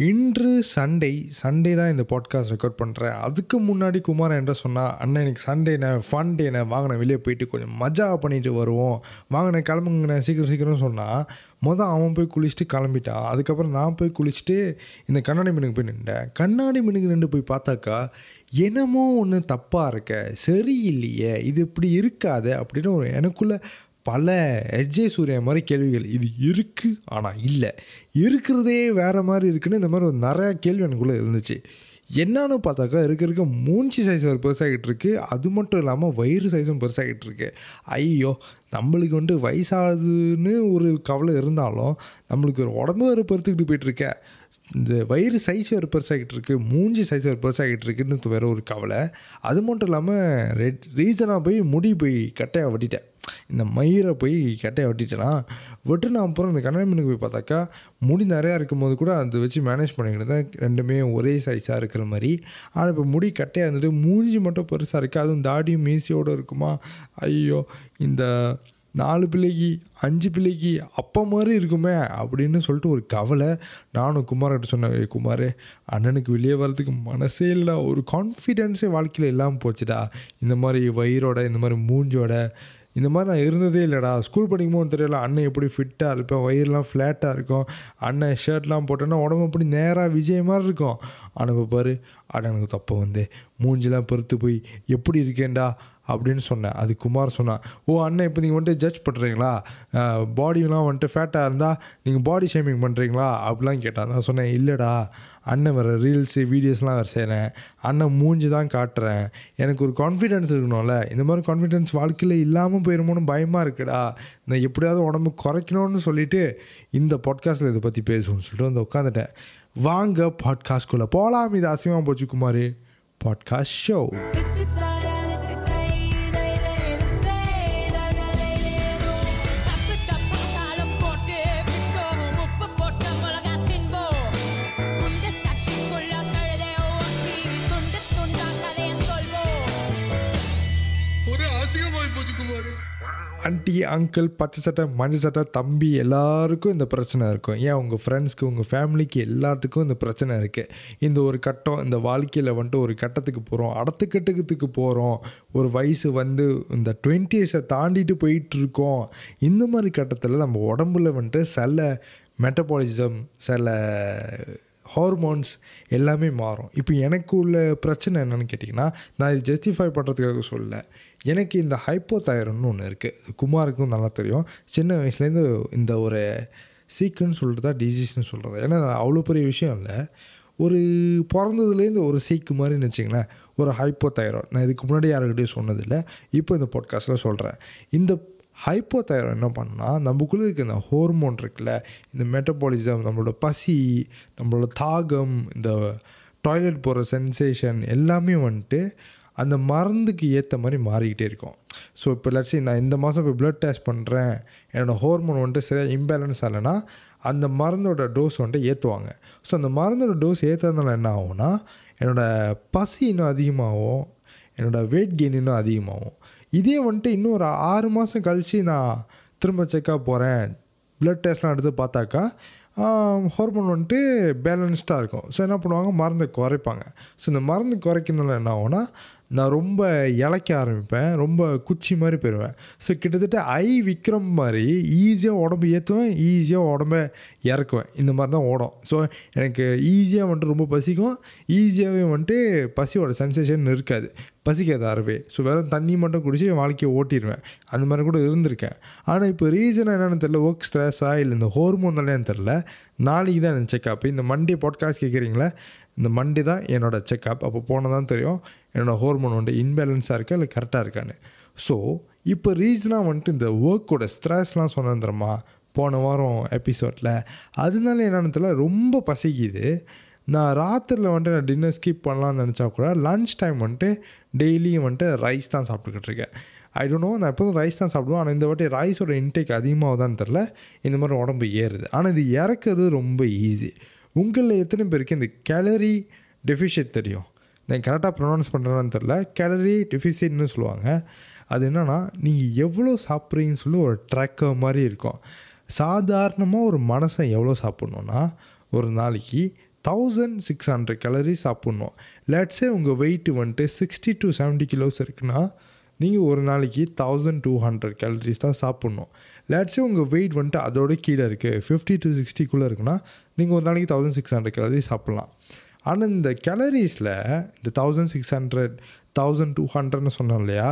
இன்று Sunday Sunday தான் இந்த பாட்காஸ்ட் ரெக்கார்ட் பண்ணுறேன் அதுக்கு முன்னாடி குமார் என்ன சொன்னால் அண்ணன் இன்னைக்கு சண்டேண்ணே ஃபன் டேண்ணே வாங்கின வெளியே போயிட்டு கொஞ்சம் மஜா பண்ணிட்டு வருவோம். வாங்கின கிளம்புங்கண்ணே சீக்கிரம் சீக்கிரம் சொன்னால் மொதல் அவன் போய் குளிச்சுட்டு கிளம்பிட்டான் அதுக்கப்புறம் நான் போய் குளிச்சுட்டு இந்த கண்ணாடி மீனுக்கு போய் நின்றேன். கண்ணாடி மீனுக்கு நின்று போய் பார்த்தாக்கா என்னமோ ஒன்று தப்பாக இருக்க சரியில்லையே இது இப்படி இருக்காது அப்படின்னு ஒரு எனக்குள்ளே பல எஸ்ஜே சூர்யா மாதிரி கேள்விகள். இது இருக்குது ஆனால் இல்லை. இருக்கிறதே வேறு மாதிரி இருக்குன்னு இந்த மாதிரி ஒரு நிறையா கேள்வி எனக்குள்ளே இருந்துச்சு. என்னன்னு பார்த்தாக்கா இருக்க இருக்க மூஞ்சி சைஸ் ஒரு பெருசாகிட்டு இருக்கு. அது மட்டும் இல்லாமல் வயிறு சைஸும் பெருசாகிட்டு இருக்கு. ஐயோ நம்மளுக்கு வந்துட்டு வயசாகுதுன்னு ஒரு கவலை இருந்தாலும் நம்மளுக்கு ஒரு உடம்பு ஒரு பெருத்துக்கிட்டு போயிட்டுருக்க. இந்த வயிறு சைஸ் ஒரு பெருசாகிட்டு இருக்கு மூஞ்சி சைஸ் ஒரு பெருசாகிட்டு இருக்குன்னு வேற ஒரு கவலை. அது மட்டும் இல்லாமல் ரெட் ரீசனாக போய் முடி போய் கட்டையாக வட்டிட்டேன். இந்த மயிரை போய் கட்டையை வெட்டிட்டேன்னா வெட்டின அப்புறம் இந்த கண்ணாடி மீனுக்கு போய் பார்த்தாக்கா முடி நிறையா இருக்கும்போது கூட அதை வச்சு மேனேஜ் பண்ணிக்கிட்டு தான் ரெண்டுமே ஒரே சைஸாக இருக்கிற மாதிரி. ஆனால் இப்போ முடி கட்டையாக இருந்துட்டு மூஞ்சி மட்டும் பெருசாக இருக்குது அதுவும் தாடியும் மீசியோடு இருக்குமா? ஐயோ இந்த நாலு பிள்ளைக்கு அஞ்சு பிள்ளைக்கு அப்போ மாதிரி இருக்குமே அப்படின்னு சொல்லிட்டு ஒரு கவலை நானும் குமார்கிட்ட சொன்னேன். குமார் அண்ணனுக்கு வெளியே வர்றதுக்கு மனசே இல்லை ஒரு கான்ஃபிடென்ஸே வாழ்க்கையில் இல்லாமல் போச்சுடா. இந்த மாதிரி வயிறோட இந்த மாதிரி மூஞ்சோட இந்த மாதிரி நான் இருந்ததே இல்லைடா. ஸ்கூல் படிக்கும்போது தெரியல அண்ணன் எப்படி ஃபிட்டாக இருப்பேன் வயிறுலாம் ஃப்ளாட்டாக இருக்கும். அண்ணன் ஷர்ட்லாம் போட்டோன்னா உடம்பு அப்படி நேராக விஜய் மாதிரி இருக்கும். ஆனால் இப்போ பாரு அண்ணனுக்கு வந்து. மூஞ்சிலாம் பொறுத்து போய் எப்படி இருக்கேன்டா? அப்படின்னு சொன்னேன். அது குமார் சொன்னான் ஓ அண்ணன் இப்போ நீங்கள் வந்துட்டு ஜட்ஜ் பண்ணுறீங்களா பாடிலாம் வந்துட்டு ஃபேட்டாக இருந்தால் நீங்கள் பாடி ஷேமிங் பண்ணுறீங்களா அப்படிலாம் கேட்டான். நான் சொன்னேன் இல்லைடா அண்ணன் வேறு ரீல்ஸு வீடியோஸ்லாம் வேறு செய்கிறேன் அண்ணன் மூஞ்சி தான் காட்டுறேன். எனக்கு ஒரு கான்ஃபிடென்ஸ் இருக்கணும்ல. இந்த மாதிரி கான்ஃபிடென்ஸ் வாழ்க்கையில் இல்லாமல் போயிருமோன்னு பயமாக இருக்குடா. நான் எப்படியாவது உடம்பு குறைக்கணும்னு சொல்லிட்டு இந்த பாட்காஸ்ட்டில் இதை பற்றி பேசுவோம்னு சொல்லிட்டு வந்து உட்காந்துட்டேன் வாங்க பாட்காஸ்ட்குள்ளே போகலாம் இது அசிங்கமாக போச்சு குமார். பாட்காஸ்ட் ஷோ ஒரே போச்சு குமார். ஆண்டி அங்கிள் பச்சை சட்டை மஞ்சள் சட்டை தம்பி எல்லாருக்கும் இந்த பிரச்சனை இருக்கும் ஏன் உங்கள் ஃப்ரெண்ட்ஸ்க்கு உங்கள் ஃபேமிலிக்கு எல்லாத்துக்கும் இந்த பிரச்சனை இருக்குது இந்த ஒரு கட்டம் இந்த வாழ்க்கையில் வந்துட்டு ஒரு கட்டத்துக்கு போகிறோம் அடுத்த கட்டத்துக்கு போகிறோம் ஒரு வயசு வந்து இந்த டுவெண்ட்டிஸை தாண்டிட்டு போயிட்டுருக்கோம். இந்த மாதிரி கட்டத்தில் நம்ம உடம்புல வந்துட்டு சில மெட்டபாலிசம் சில ஹார்மோன்ஸ் எல்லாமே மாறும். இப்போ எனக்கு உள்ள பிரச்சனை என்னென்னு கேட்டிங்கன்னா நான் இது ஜஸ்டிஃபை பண்ணுறதுக்காக சொல்லலை. எனக்கு இந்த ஹைப்போதைரன்னு ஒன்று இருக்குது குமாருக்கும் நல்லா தெரியும். சின்ன வயசுலேருந்து இந்த ஒரு சீக்குன்னு சொல்கிறதா டிசீஸ்னு சொல்கிறது ஏன்னா அவ்வளோ பெரிய விஷயம் இல்லை. ஒரு பிறந்ததுலேருந்து ஒரு சீக்கு மாதிரின்னு வச்சிங்களேன் ஒரு ஹைப்போதைராய்டு நான் இதுக்கு முன்னாடி யாருக்கிட்டையும் சொன்னதில்லை. இப்போ இந்த பாட்காஸ்ட்டில் சொல்கிறேன் இந்த ஹைப்போதைராய்டு என்ன பண்ணால் நமக்குள்ளே இருக்க இந்த ஹோர்மோன் இருக்குல்ல இந்த மெட்டபாலிசம் நம்மளோட பசி நம்மளோட தாகம் இந்த டாய்லெட் போகிற சென்சேஷன் எல்லாமே வந்துட்டு அந்த மருந்துக்கு ஏற்ற மாதிரி மாறிக்கிட்டே இருக்கும். ஸோ இப்போ லட்சி நான் இந்த மாதம் இப்போ ப்ளட் டெஸ்ட் பண்ணுறேன் என்னோடய ஹோர்மோன் வந்துட்டு சரியாக இம்பேலன்ஸ் ஆகலைன்னா அந்த மருந்தோட டோஸ் வந்துட்டு ஏற்றுவாங்க ஸோ அந்த மருந்தோட டோஸ் ஏற்றுறதுனால என்ன ஆகும்னா என்னோடய பசி இன்னும் அதிகமாகும் என்னோடய வெயிட் கெயின் இன்னும் அதிகமாகும். இதே வந்துட்டு இன்னும் ஒரு ஆறு மாதம் கழித்து நான் திரும்ப செக்காக போகிறேன் ப்ளட் டெஸ்ட்லாம் எடுத்து பார்த்தாக்கா ஹார்மோன் வந்துட்டு பேலன்ஸ்டாக இருக்கும். ஸோ என்ன பண்ணுவாங்க? மருந்தை குறைப்பாங்க. ஸோ இந்த மருந்து குறைக்கிறதுனால என்ன ஆகும்னா நான் ரொம்ப இளைக்க ஆரம்பிப்பேன். ரொம்ப குச்சி மாதிரி போயிடுவேன் ஸோ கிட்டத்தட்ட ஐ விக்ரம் மாதிரி ஈஸியாக உடம்பு ஏற்றுவேன் ஈஸியாக உடம்ப இறக்குவேன். இந்த மாதிரி தான் ஓடும். ஸோ எனக்கு ஈஸியாக வந்துட்டு ரொம்ப பசிக்கும். ஈஸியாகவே வந்துட்டு பசியோட சென்சேஷன் இருக்காது. பசிக்காது அறவே. ஸோ வெறும் தண்ணி மட்டும் குடிச்சு என் வாழ்க்கையை ஓட்டிடுவேன் அந்த மாதிரி கூட இருந்திருக்கேன். ஆனால் இப்போ ரீசன் என்னென்னு தெரில ஒர்க் ஸ்ட்ரெஸ்ஸா இல்லை இந்த ஹோர்மோன்னாலேன்னு தெரில நாளைக்கு தான் என் செக்அப் இந்த மண்டே பாட்காஸ்ட் கேட்குறீங்களா? இந்த மண்டே தான் என்னோடய செக்அப் அப்போ போனால் தான் தெரியும் என்னோடய ஹோர்மோன் வந்துட்டு இன்பேலன்ஸாக இருக்கா இல்லை கரெக்டாக இருக்கான்னு. ஸோ இப்போ ரீசனாக வந்துட்டு இந்த ஒர்க்கோட ஸ்ட்ரெஸ்லாம் சொன்னேன் தெரியுமா? போன வாரம் எபிசோடில் அதனால என்னென்னு தெரியல ரொம்ப பசிக்குது. நான் ராத்திரியில் வந்துட்டு நான் டின்னர் ஸ்கிப் பண்ணலாம்னு நினச்சா கூட லன்ச் டைம் வந்துட்டு டெய்லியும் வந்துட்டு ரைஸ் தான் சாப்பிட்டுக்கிட்டு இருக்கேன். ஐ டோன்ட் நோ நான் எப்போதும் ரைஸ் தான் சாப்பிடுவேன். ஆனால் இந்த வாட்டி ரைஸோட இன்டேக் அதிகமாகுதான்னு தெரில இந்த மாதிரி உடம்பு ஏறுது. ஆனால் இது இறக்குறது ரொம்ப ஈஸி உங்களில் எத்தனை பேருக்கு இந்த கேலரி டெஃபிஷியட் தெரியும்? நான் கரெக்டாக ப்ரொனவுன்ஸ் பண்ணுறேன்னு தெரில கேலரி டெஃபிசிட்னு சொல்லுவாங்க. அது என்னென்னா நீங்கள் எவ்வளோ சாப்பிட்றீங்கன்னு சொல்லி ஒரு ட்ராக்கர் மாதிரி இருக்கும். சாதாரணமாக ஒரு மனசை எவ்வளோ சாப்பிட்ணுன்னா ஒரு நாளைக்கு தௌசண்ட் சிக்ஸ் ஹண்ட்ரட் கலரி சாப்பிட்ணும். லேட்ஸே உங்கள் வெயிட் வந்துட்டு சிக்ஸ்டி டு 70 கிலோஸ் இருக்குன்னா நீங்கள் ஒரு நாளைக்கு தௌசண்ட் டூ ஹண்ட்ரட் கேலரிஸ் தான் சாப்பிட்ணும். லேட்ஸே உங்கள் வெயிட் வந்துட்டு அதோட கீழே இருக்குது ஃபிஃப்டி டு சிக்ஸ்டிக்குள்ளே இருக்குன்னா நீங்கள் ஒரு நாளைக்கு தௌசண்ட் சிக்ஸ் ஹண்ட்ரட் கேலரி சாப்பிட்லாம். ஆனால் இந்த கேலரிஸில் இந்த thousand six hundred thousand two ஹண்ட்ரட்னு சொன்னோம் இல்லையா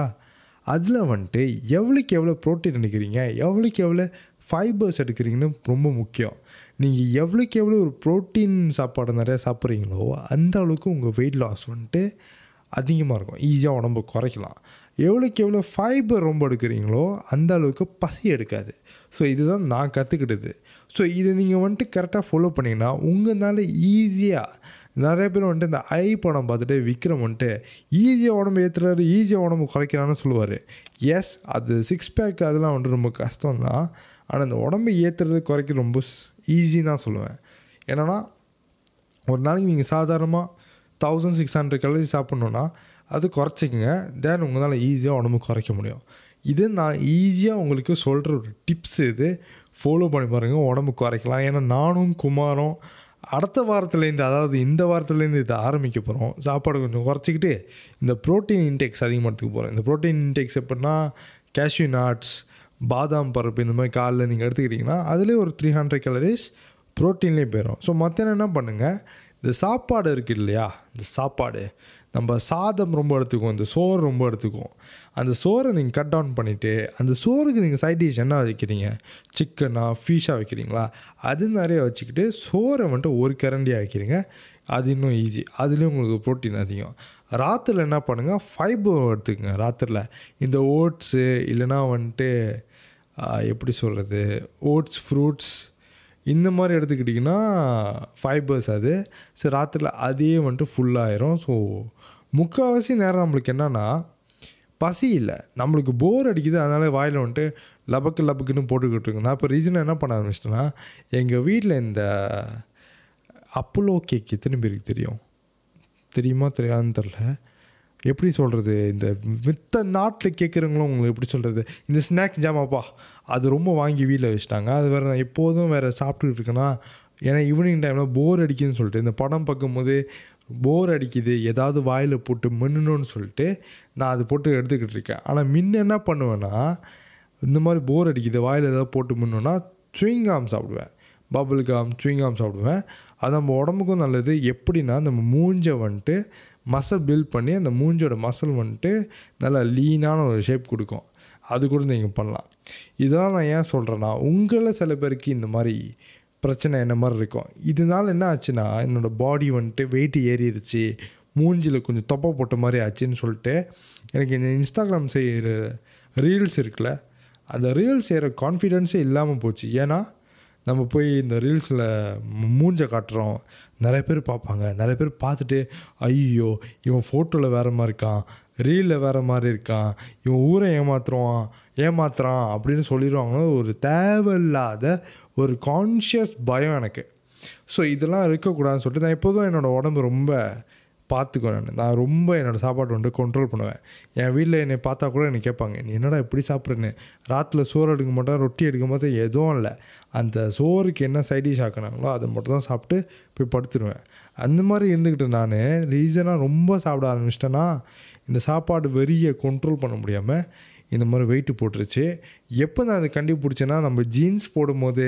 அதில் வந்துட்டு எவ்வளோக்கு எவ்வளோ ப்ரோட்டீன் எடுக்கிறீங்க எவ்வளோக்கு எவ்வளோ ஃபைபர்ஸ் எடுக்கிறீங்கன்னு ரொம்ப முக்கியம். நீங்கள் எவ்வளோக்கு எவ்வளோ ஒரு ப்ரோட்டீன் சாப்பாடு நிறையா சாப்பிட்றீங்களோ அந்த அளவுக்கு உங்கள் வெயிட் லாஸ் வந்துட்டு அதிகமாக இருக்கும். ஈஸியாக உடம்பு குறைக்கலாம். எவ்வளோக்கு எவ்வளோ ஃபைபர் ரொம்ப எடுக்கிறீங்களோ அந்த அளவுக்கு பசி எடுக்காது. ஸோ இதுதான் நான் கற்றுக்கிட்டது ஸோ இதை நீங்கள் வந்துட்டு கரெக்டாக ஃபாலோ பண்ணிங்கன்னா உங்களால் ஈஸியாக நிறைய பேர் வந்துட்டு இந்த ஐ படம் பார்த்துட்டு விக்ரம் வந்துட்டு ஈஸியாக உடம்பு ஏற்றுறாரு ஈஸியாக உடம்பு குறைக்கிறான்னு சொல்லுவார். எஸ் அது சிக்ஸ் பேக் அதெல்லாம் வந்துட்டு ரொம்ப கஷ்டம் தான். ஆனால் இந்த உடம்பை ஏற்றுறது குறைக்க ரொம்ப ஈஸின்னு தான் சொல்லுவேன். என்னென்னா ஒரு நாளைக்கு நீங்கள் சாதாரணமாக தௌசண்ட் சிக்ஸ் ஹண்ட்ரட் கலோரி சாப்பிட்ணுன்னா அது குறைச்சிக்கங்க. தென் உங்களால் ஈஸியாக உடம்பு குறைக்க முடியும். இது நான் ஈஸியாக உங்களுக்கு சொல்கிற ஒரு டிப்ஸ் இது. ஃபாலோ பண்ணி பாருங்கள் உடம்பு குறைக்கலாம். ஏன்னா நானும் குமாரும் அடுத்த வாரத்துலேருந்து அதாவது இந்த வாரத்துலேருந்து இதை ஆரம்பிக்க போகிறோம் சாப்பாடு கொஞ்சம் குறைச்சிக்கிட்டு இந்த ப்ரோட்டீன் இன்டெக்ஸ் அதிகமாக எடுத்துக்க போகிறோம் இந்த ப்ரோட்டீன் இன்டெக்ஸ் எப்படின்னா கேஷ்யூ நாட்ஸ் பாதாம் பருப்பு இந்த மாதிரி காலைல நீங்கள் எடுத்துக்கிட்டிங்கன்னா அதுலேயே ஒரு த்ரீ ஹண்ட்ரட் கேலரிஸ் ப்ரோட்டீன்லேயே போயிடும் ஸோ மற்ற என்ன பண்ணுங்கள் இந்த சாப்பாடு இருக்குது இல்லையா? இந்த சாப்பாடு. நம்ம சாதம் ரொம்ப எடுத்துக்கும் இந்த சோறு ரொம்ப எடுத்துக்கும் அந்த சோறை நீங்கள் கட் டவுன் பண்ணிவிட்டு அந்த சோறுக்கு நீங்கள் சைட் டிஷ் என்ன வைக்கிறீங்க? சிக்கனா ஃபிஷ்ஷாக வைக்கிறீங்களா? அது நிறைய வச்சுக்கிட்டு சோறை வந்துட்டு ஒரு கரண்டியாக வைக்கிறீங்க அது இன்னும் ஈஸி அதுலேயும் உங்களுக்கு ப்ரோட்டீன் அதிகம். ராத்திரில் என்ன பண்ணுங்கள் ஃபைபர் எடுத்துக்கோங்க ராத்திரில். இந்த ஓட்ஸு இல்லைன்னா வந்துட்டு எப்படி சொல்கிறது ஓட்ஸ் ஃப்ரூட்ஸ் இந்த மாதிரி எடுத்துக்கிட்டிங்கன்னா ஃபைபர்ஸ் அது. ஸோ ராத்திரியில் அதே வந்துட்டு ஃபுல்லாயிரும் ஸோ முக்கால்வாசி நேரம் நம்மளுக்கு என்னென்னா பசி இல்லை. நம்மளுக்கு போர் அடிக்குது. அதனால் வாயில் வந்துட்டு லபக்கு லபக்குன்னு போட்டுக்கிட்டு இருக்கு நான் இப்போ ரீசனாக என்ன பண்ண ஆரம்பிச்சிட்டேன்னா எங்கள் வீட்டில் இந்த அப்போலோ கேக் எத்தனை பேருக்கு தெரியும்? தெரியுமா? தெரியாதுன்னு தெரில எப்படி சொல்கிறது இந்த மித்த நாட்டில் கேட்குறவங்களும் உங்களுக்கு எப்படி சொல்கிறது இந்த ஸ்நாக்ஸ் ஜாமாப்பா. அது ரொம்ப வாங்கி வீட்டில் வச்சுட்டாங்க. அது வேறு நான் எப்போதும் வேறு சாப்பிட்டுக்கிட்டு இருக்கேன்னா ஏன்னா ஈவினிங் டைமில் போர் அடிக்குதுன்னு சொல்லிட்டு இந்த படம் பார்க்கும்போது போர் அடிக்குது. ஏதாவது வாயில் போட்டு மின்னணும்னு சொல்லிட்டு நான் அது போட்டு எடுத்துக்கிட்டு இருக்கேன். ஆனால் முன்ன என்ன பண்ணுவேன்னா இந்த மாதிரி போர் அடிக்குது. வாயில் ஏதாவது போட்டு மின்னோன்னா சுவிங்காம் சாப்பிடுவேன். பபுள் காம் சுவிங்காம் சாப்பிடுவேன். அது நம்ம உடம்புக்கும் நல்லது. எப்படின்னா நம்ம மூஞ்சை வந்துட்டு மசில் பில்ட் பண்ணி அந்த மூஞ்சோட மசில் வந்துட்டு நல்லா லீனான ஒரு ஷேப் கொடுக்கும். அது கூட நீங்கள் பண்ணலாம். இதெல்லாம் நான் ஏன் சொல்கிறேன்னா உங்களை சில பேருக்கு இந்த மாதிரி பிரச்சனை என்ன மாதிரி இருக்கும்? இதனால் என்ன ஆச்சுன்னா என்னோடய பாடி வந்துட்டு வெயிட் ஏறிடுச்சு. மூஞ்சில் கொஞ்சம் தொப்பை போட்ட மாதிரி ஆச்சுன்னு சொல்லிட்டு எனக்கு இந்த இன்ஸ்டாகிராம் செய்கிற ரீல்ஸ் இருக்குல்ல அந்த ரீல்ஸ் செய்கிற கான்ஃபிடென்ஸே இல்லாமல் போச்சு. ஏன்னா நம்ம போய் இந்த ரீல்ஸில் மூஞ்ச காட்டுறோம். நிறைய பேர் பார்ப்பாங்க. நிறைய பேர் பார்த்துட்டு ஐயோ இவன் ஃபோட்டோவில் வேறு மாதிரி இருக்கான். ரீலில் வேறு மாதிரி இருக்கான். இவன் ஊரை ஏமாத்துறான் ஏமாத்துறான் அப்படின்னு சொல்லிடுவாங்கன்னா ஒரு தேவையில்லாத ஒரு கான்ஷியஸ் பயம் எனக்கு. ஸோ இதெல்லாம் இருக்கக்கூடாதுன்னு சொல்லிட்டு நான் எப்போதும் என்னோடய உடம்பு ரொம்ப பார்த்துக்குவேன் நான். நான் ரொம்ப என்னோடய சாப்பாடு வந்து கண்ட்ரோல் பண்ணுவேன். என் வீட்டில் என்னை பார்த்தா கூட என்னை கேட்பாங்க நீ என்னடா இப்படி சாப்பிட்றேன்னு? ராத்தில் சோறு எடுக்க மாட்டேன் ரொட்டி எடுக்கும் போது எதுவும் இல்லை. அந்த சோறுக்கு என்ன சைடிஷ் ஆக்கினாங்களோ அதை மட்டும் தான் சாப்பிட்டு போய் படுத்துருவேன். அந்த மாதிரி இருந்துக்கிட்டு நான் ரீசனாக ரொம்ப சாப்பிட ஆரம்பிச்சிட்டேன்னா இந்த சாப்பாடு வெறியை கண்ட்ரோல் பண்ண முடியாமல் இந்த மாதிரி வெயிட்டு போட்டுருச்சு. எப்போ நான் அதை கண்டுபிடிச்சேன்னா நம்ம ஜீன்ஸ் போடும்போது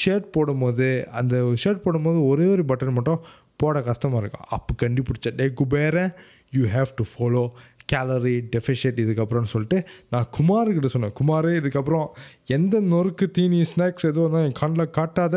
ஷர்ட் போடும்போது அந்த ஷர்ட் போடும்போது ஒரே ஒரு பட்டன் மட்டும் போட கஷ்டமாக இருக்கும் அப்போ கண்டுபிடிச்ச டே Kuberan you have to follow calorie deficit இதுக்கப்புறம்னு சொல்லிட்டு நான் குமார்கிட்ட சொன்னேன். குமார் இதுக்கப்புறம் எந்த நொறுக்கு தீனி ஸ்நாக்ஸ் எதுவும் என் கண்ணில் காட்டாத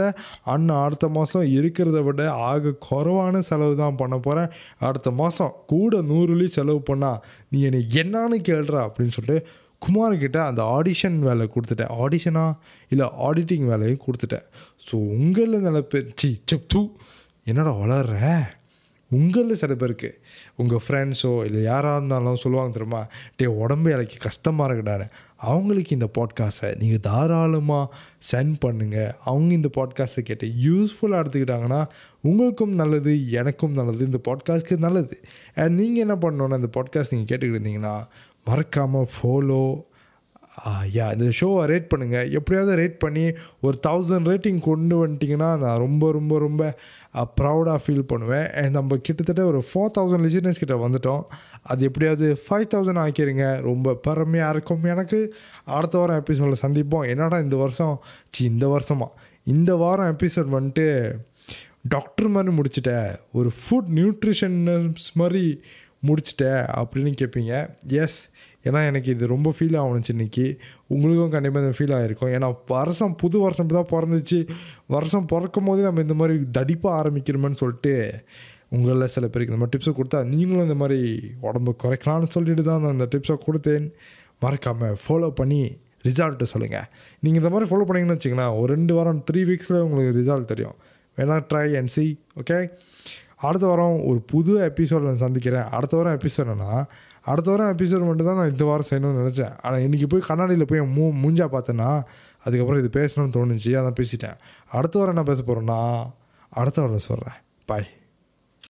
அண்ணன் அடுத்த மாதம் இருக்கிறத விட ஆக குறைவான செலவு தான் பண்ண போகிறேன் அடுத்த மாதம் கூட நூறுலி செலவு பண்ணால் நீ என்னை என்னான்னு கேள்றா அப்படின்னு சொல்லிட்டு குமார்கிட்ட அந்த ஆடிஷன் வேலை கொடுத்துட்டேன். ஆடிஷனா இல்லை ஆடிட்டிங் வேலையும் கொடுத்துட்டேன். ஸோ உங்களில் நல்ல சி செப் தூ. என்னடா வளர்ற? உங்களில் சில பேருக்கு உங்கள் ஃப்ரெண்ட்ஸோ இல்லை யாராக இருந்தாலும் சொல்லுவாங்க தெரியுமா? டே உடம்பு இலைக்கு கஷ்டமாக இருக்குடான்னு. அவங்களுக்கு இந்த பாட்காஸ்ட்டை நீங்கள் தாராளமாக சென்ட் பண்ணுங்கள் அவங்க இந்த பாட்காஸ்ட்டை கேட்டு யூஸ்ஃபுல்லாக எடுத்துக்கிட்டாங்கன்னா உங்களுக்கும் நல்லது எனக்கும் நல்லது. இந்த பாட்காஸ்ட்க்கு நல்லது. அண்ட் நீங்கள் என்ன பண்ணணுன்னா இந்த பாட்காஸ்ட் நீங்கள் கேட்டுக்கிட்டு இருந்தீங்கன்னா மறக்காமல் ஃபாலோ யா இந்த ஷோவை ரேட் பண்ணுங்கள் எப்படியாவது ரேட் பண்ணி ஒரு தௌசண்ட் ரேட்டிங் கொண்டு வந்துட்டிங்கன்னா நான் ரொம்ப ரொம்ப ரொம்ப ப்ரௌடாக ஃபீல் பண்ணுவேன். அண்ட் நம்ம கிட்டத்தட்ட ஒரு ஃபோர் தௌசண்ட் லிசனர்ஸ் கிட்ட வந்துட்டோம். அது எப்படியாவது ஃபைவ் தௌசண்ட் ஆக்கிருங்க. ரொம்ப பெருமையாக இருக்கும். எனக்கு அடுத்த வாரம் எபிசோடில் சந்திப்போம். என்னடா இந்த வருஷம்? சி இந்த வருஷமா? இந்த வாரம் எபிசோட் வந்துட்டு டாக்டர் மாதிரி முடிச்சிட்டேன் ஒரு ஃபுட் நியூட்ரிஷன்ஸ் மாதிரி முடிச்சிட்டேன் அப்படின்னு கேட்பீங்க. எஸ் ஏன்னா எனக்கு இது ரொம்ப ஃபீல் ஆகணுச்சு இன்னைக்கு. உங்களுக்கும் கண்டிப்பாக இந்த ஃபீல் ஆகிருக்கும் ஏன்னா வருஷம் புது வருஷம் தான் பிறந்துச்சு. வருஷம் பிறக்கும் போதே நம்ம இந்த மாதிரி தடிப்பாக ஆரம்பிக்கிறோமேன்னு சொல்லிட்டு உங்களில் சில பேருக்கு இந்த மாதிரி டிப்ஸை கொடுத்தா நீங்களும் இந்த மாதிரி உடம்பு குறைக்கலாம்னு சொல்லிட்டு தான் நான் அந்த டிப்ஸை கொடுத்தேன். மறக்காமல் ஃபாலோ பண்ணி ரிசல்ட்டு சொல்லுங்கள் நீங்கள் இந்த மாதிரி ஃபாலோ பண்ணிங்கன்னு வச்சிங்கன்னா ஒரு ரெண்டு வாரம் த்ரீ வீக்ஸில் உங்களுக்கு ரிசல்ட் தெரியும். வேணா ட்ரை அண்ட் சி ஓகே அடுத்த வாரம் ஒரு புது எபிசோட் நான் சந்திக்கிறேன். அடுத்த வாரம் எபிசோட்னா அடுத்த வாரம் எபிசோட் மட்டும் தான் நான் இந்த வாரம் செய்யணும்னு நினச்சேன். ஆனால் இன்றைக்கி போய் கண்ணாடியில் போய் மூ மூஞ்சா பார்த்தேன்னா அதுக்கப்புறம் இது பேசணும்னு தோணுச்சு அதான் பேசிட்டேன். அடுத்த வாரம் என்ன பேச போகிறேன்னா அடுத்த வாரம் சொல்கிறேன் பாய்